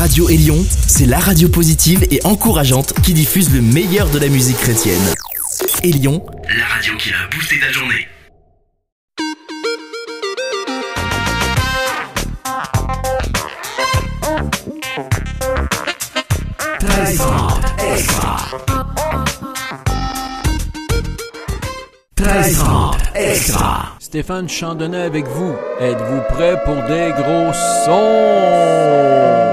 Radio Élion, c'est la radio positive et encourageante qui diffuse le meilleur de la musique chrétienne. Élion, la radio qui a boosté ta journée. extra. Stéphane Chandonnet avec vous. Êtes-vous prêt pour des gros sons?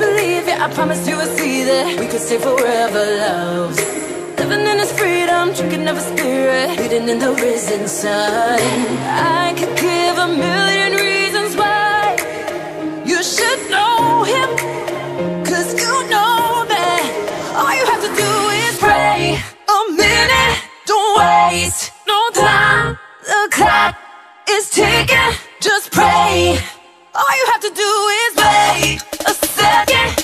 believe it, I promise you will see that We could stay forever loves Living in this freedom, drinking of a spirit Hidden in the risen sun. I could give a million reasons why You should know him Cause you know that All you have to do is pray. A minute, don't waste no time. The clock is ticking, just pray. All you have to do is wait. 하게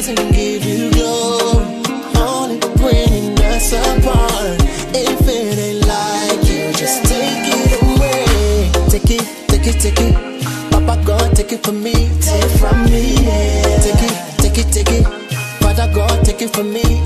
Doesn't give you glory. Only bringing us apart. If it ain't like you, just take it away. Take it, take it, take it. Papa God, take it from me. Take it from me. Yeah. Take it, take it, take it. Father God, take it from me.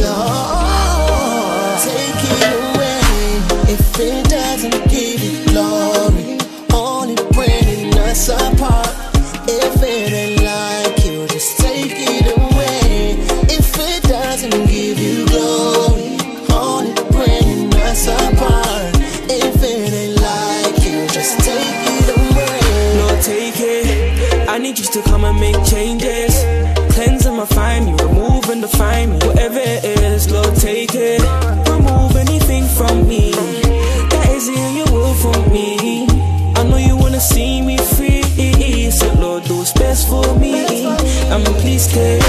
Lord, take it away if it doesn't give you glory. Only bringing us apart if it ain't like you. Just take it away if it doesn't give you glory. Only bringing us apart if it ain't like you. Just take it away. Take it. I need you to come and make changes. stay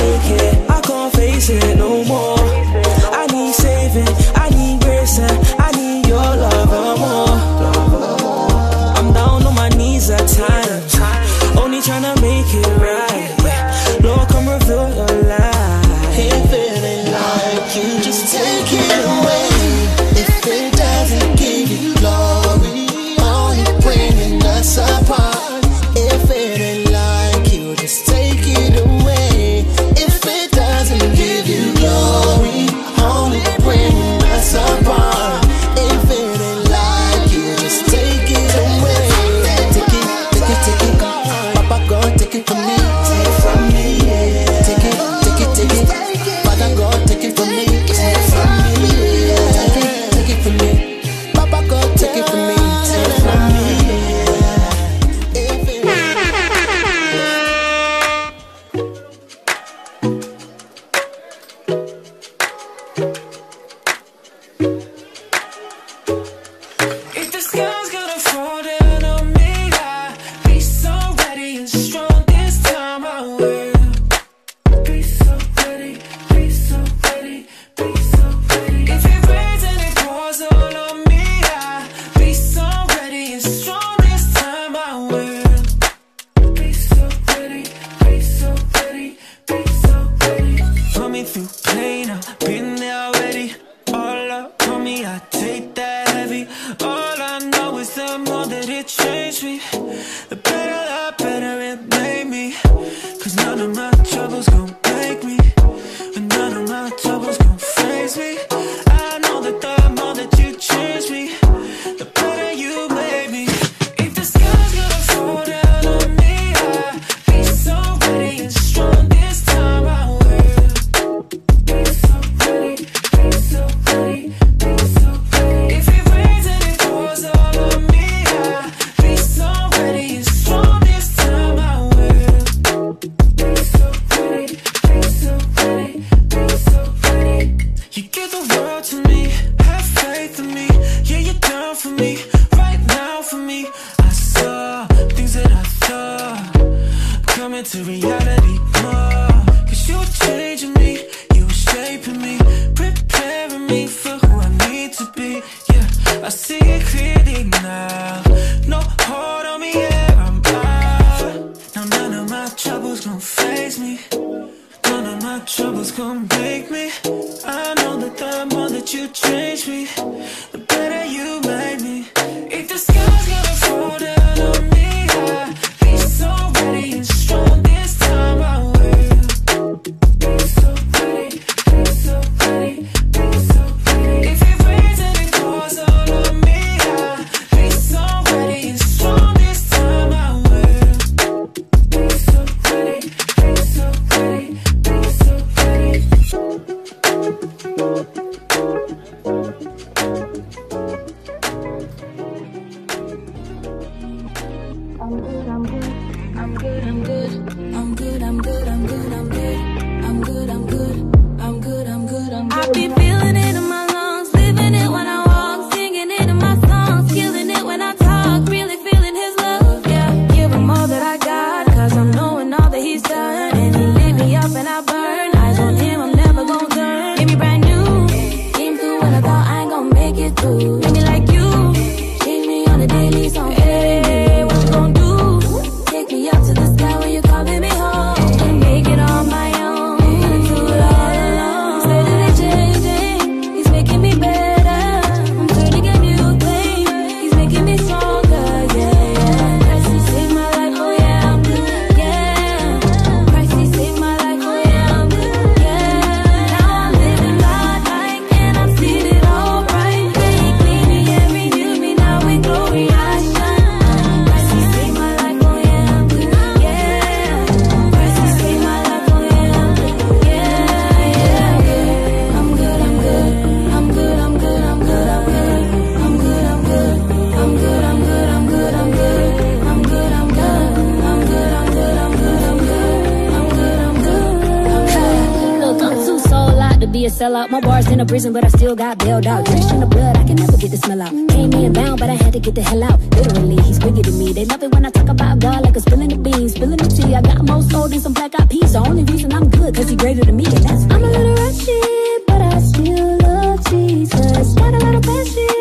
sell out. My bars in a prison, but I still got bailed out. Drenched in the blood, I can never get the smell out. Came in bound, but I had to get the hell out. Literally, he's bigger than me. They love it when I talk about God like I'm spilling the beans, spilling the tea. I got more soul than some black eyed peas. The only reason I'm good, cause he greater than me. And that's I'm a little rusty, but I still love Jesus. Got a little of.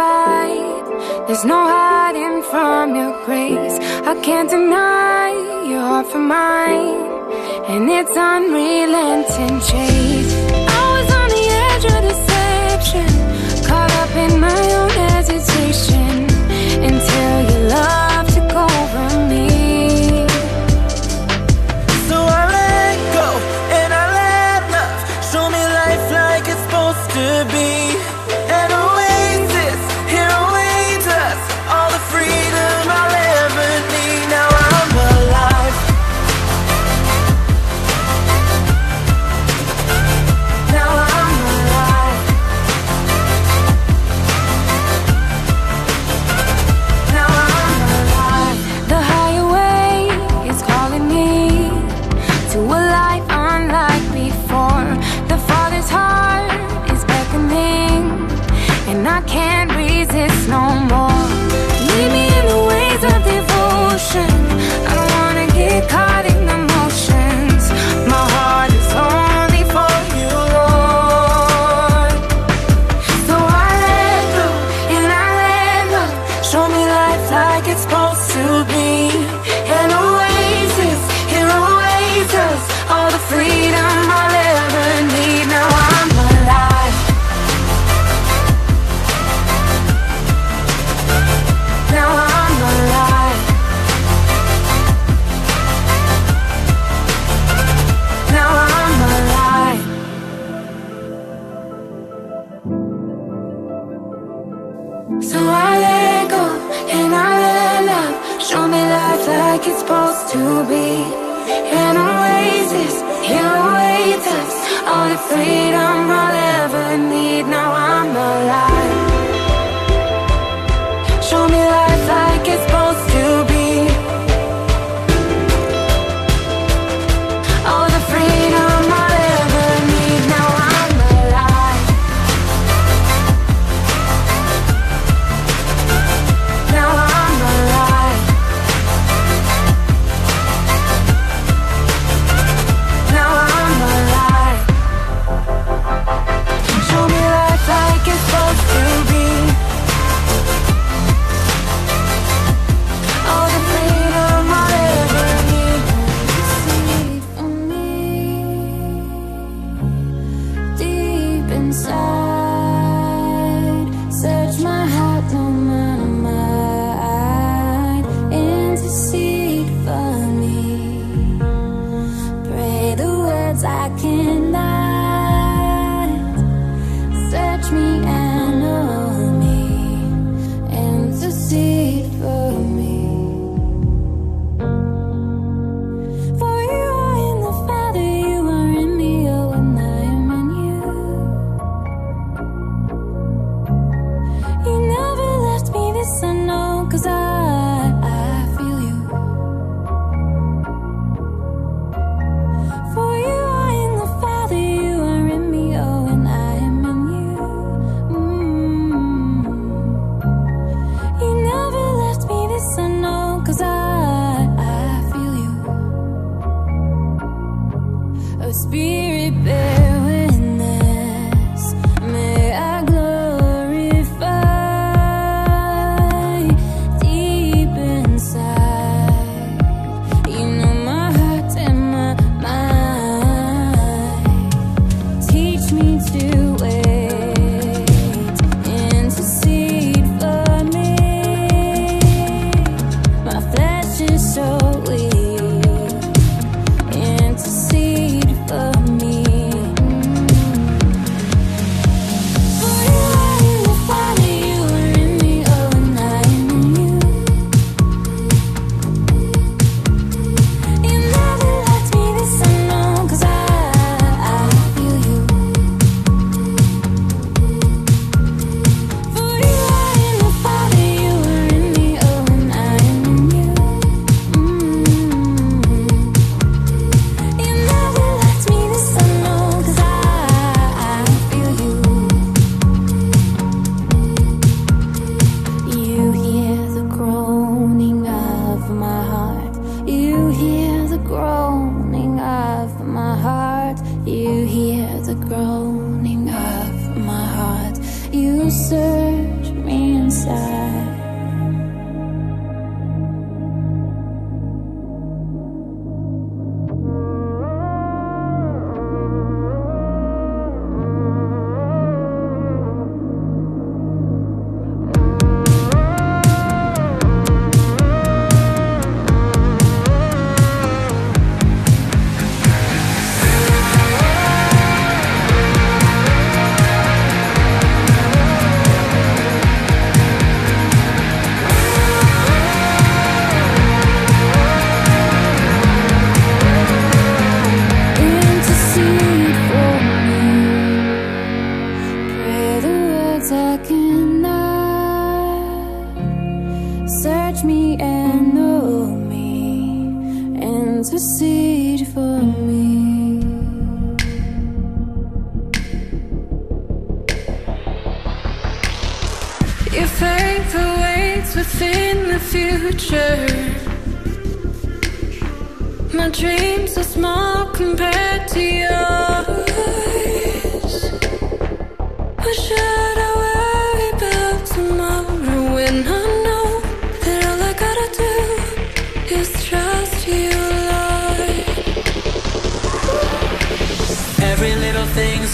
fight. There's no hiding from your grace. I can't deny your heart for mine, and it's unrelenting chase. I was on the edge of deception, caught up in my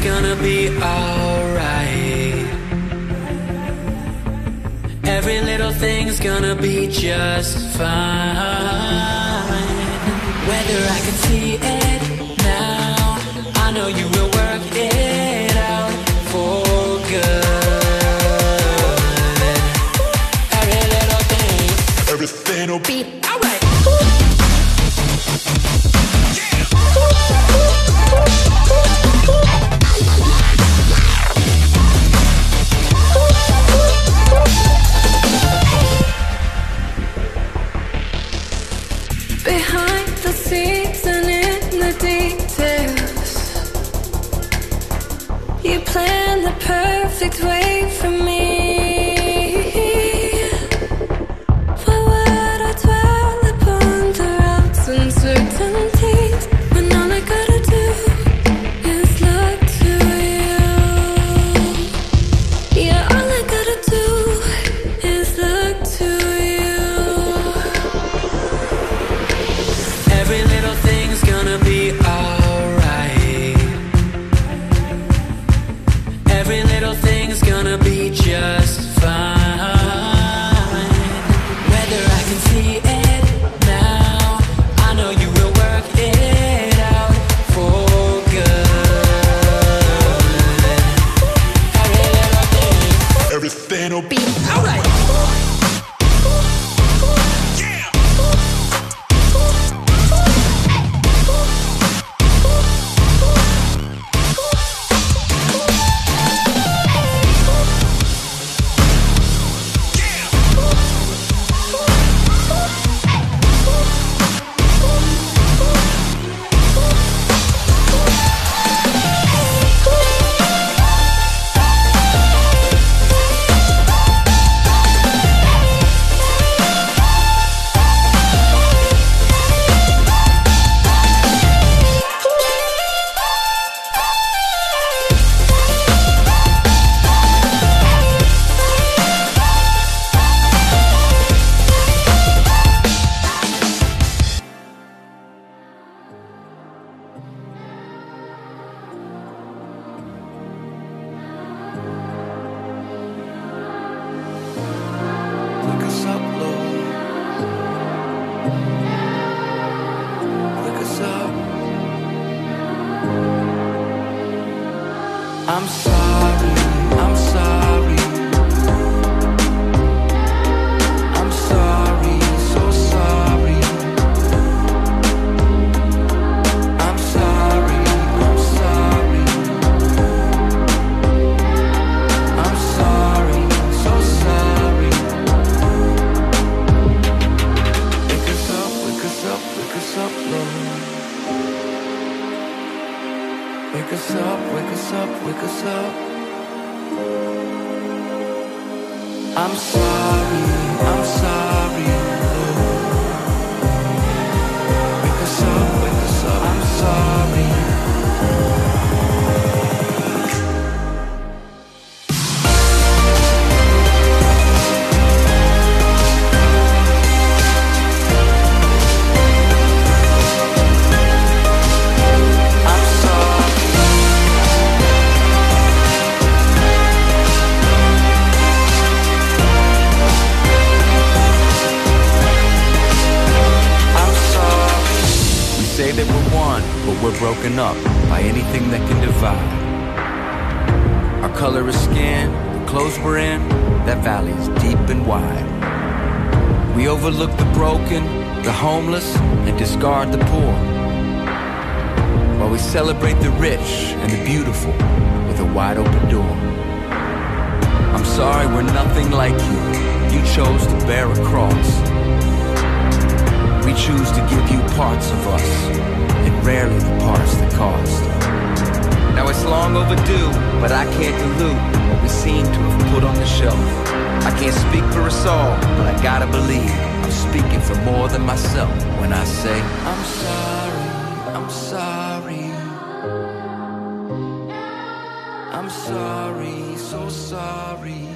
gonna be alright. Every little thing's gonna be just fine. Whether I can Wake us up, wake us up, wake us up. I'm sorry, I'm sorry, but we're broken up by anything that can divide. Our color is skin, the clothes we're in, that valley is deep and wide. We overlook the broken, the homeless, and discard the poor. While we celebrate the rich and the beautiful with a wide open door. I'm sorry we're nothing like you. You chose to bear a cross. We choose to give you parts of us, rarely the parts that cost. Now it's long overdue, but I can't dilute what we seem to have put on the shelf. I can't speak for us all, but I gotta believe I'm speaking for more than myself when I say I'm sorry, I'm sorry. I'm sorry, so sorry.